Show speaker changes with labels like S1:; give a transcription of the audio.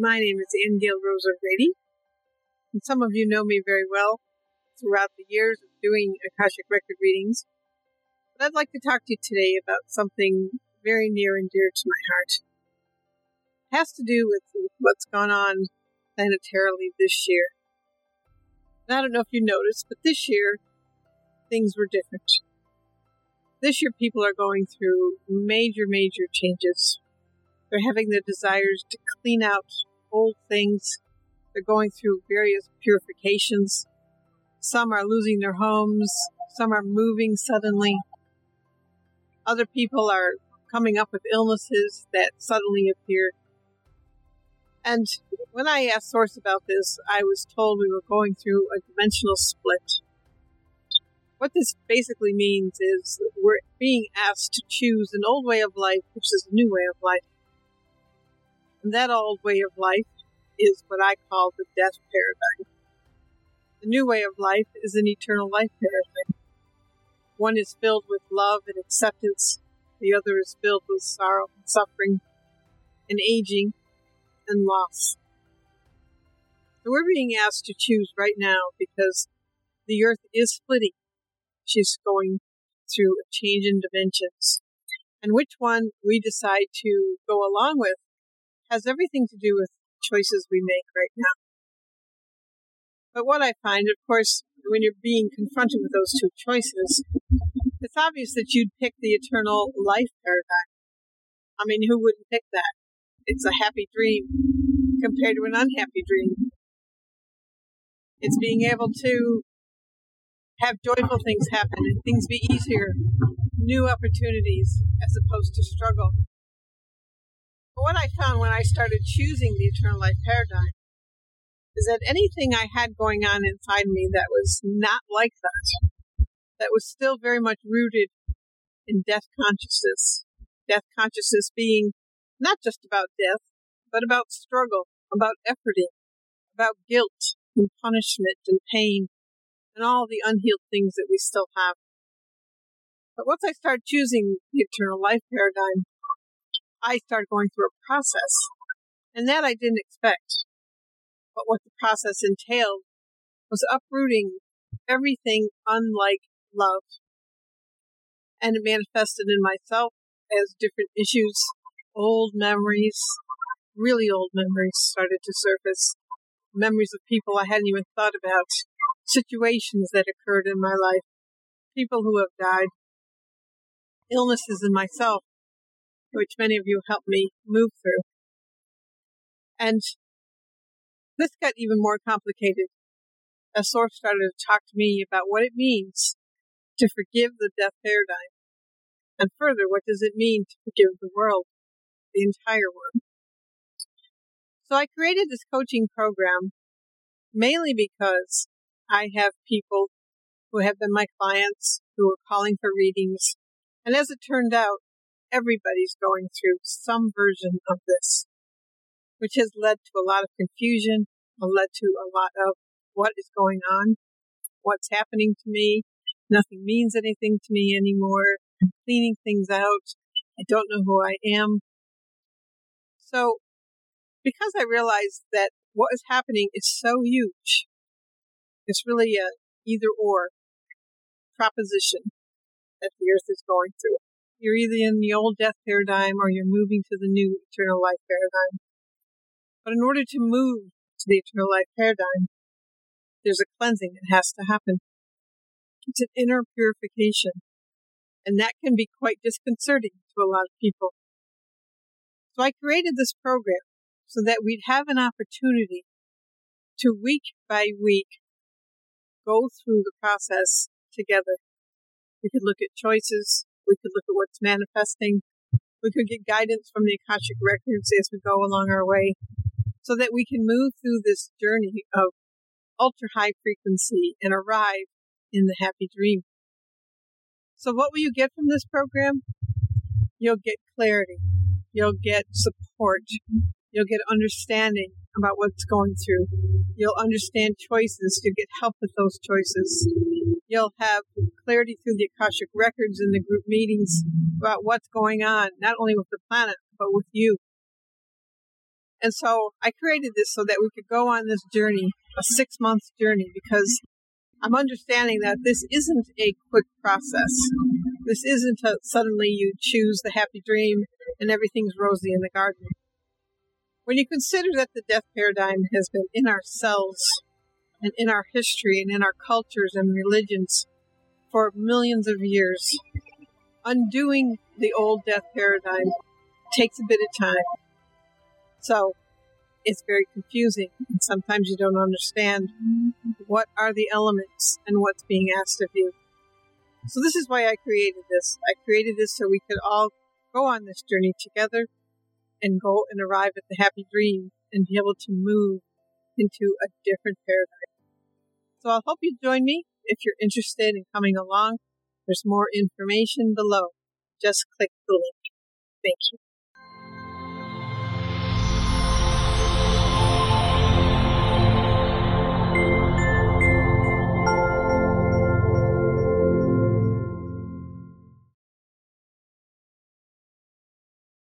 S1: My name is Ann Gail Rose O'Grady, and some of you know me very well throughout the years of doing Akashic Record readings. But I'd like to talk to you today about something very near and dear to my heart. It has to do with what's gone on planetarily this year. And I don't know if you noticed, but this year things were different. This year people are going through major, major changes. They're having the desires to clean out old things. They're going through various purifications. Some are losing their homes. Some are moving suddenly. Other people are coming up with illnesses that suddenly appear. And when I asked Source about this, I was told we were going through a dimensional split. What this basically means is we're being asked to choose an old way of life versus a new way of life. And that old way of life is what I call the death paradigm. The new way of life is an eternal life paradigm. One is filled with love and acceptance, the other is filled with sorrow and suffering and aging and loss. So we're being asked to choose right now because the earth is splitting. She's going through a change in dimensions. And which one we decide to go along with has everything to do with choices we make right now. But what I find, of course, when you're being confronted with those two choices, it's obvious that you'd pick the eternal life paradigm. I mean, who wouldn't pick that? It's a happy dream compared to an unhappy dream. It's being able to have joyful things happen and things be easier, new opportunities as opposed to struggle. What I found when I started choosing the eternal life paradigm is that anything I had going on inside me that was not like that, that was still very much rooted in death consciousness, death consciousness being not just about death, but about struggle, about efforting, about guilt and punishment and pain and all the unhealed things that we still have. But once I started choosing the eternal life paradigm, I started going through a process. And that I didn't expect. But what the process entailed was uprooting everything unlike love. And it manifested in myself as different issues, old memories, really old memories started to surface. Memories of people I hadn't even thought about, situations that occurred in my life, people who have died, illnesses in myself which many of you helped me move through. And this got even more complicated as Source started to talk to me about what it means to forgive the death paradigm. And further, what does it mean to forgive the world, the entire world? So I created this coaching program mainly because I have people who have been my clients who are calling for readings. And as it turned out, everybody's going through some version of this, which has led to a lot of confusion, uh, led to a lot of what is going on, what's happening to me. Nothing means anything to me anymore. I'm cleaning things out. I don't know who I am. So, because I realized that what is happening is so huge, it's really a either or proposition that the earth is going through. You're either in the old death paradigm or you're moving to the new eternal life paradigm. But in order to move to the eternal life paradigm, there's a cleansing that has to happen. It's an inner purification. And that can be quite disconcerting to a lot of people. So I created this program so that we'd have an opportunity to week by week go through the process together. We could look at choices, we could look at what's manifesting. We could get guidance from the Akashic records as we go along our way so that we can move through this journey of ultra high frequency and arrive in the happy dream. So what will you get from this program? You'll get clarity. You'll get support. You'll get understanding about what's going through. You'll understand choices. You'll get help with those choices. You'll have clarity through the Akashic records and the group meetings about what's going on, not only with the planet, but with you. And so I created this so that we could go on this journey, a six month journey, because I'm understanding that this isn't a quick process. This isn't a suddenly you choose the happy dream and everything's rosy in the garden. When you consider that the death paradigm has been in ourselves and in our history and in our cultures and religions for millions of years, undoing the old death paradigm takes a bit of time. So it's very confusing and sometimes you don't understand what are the elements and what's being asked of you. So this is why I created this. I created this so we could all go on this journey together and go and arrive at the happy dream and be able to move into a different paradigm. So I'll hope you join me if you're interested in coming along. There's more information below. Just click the link. Thank you.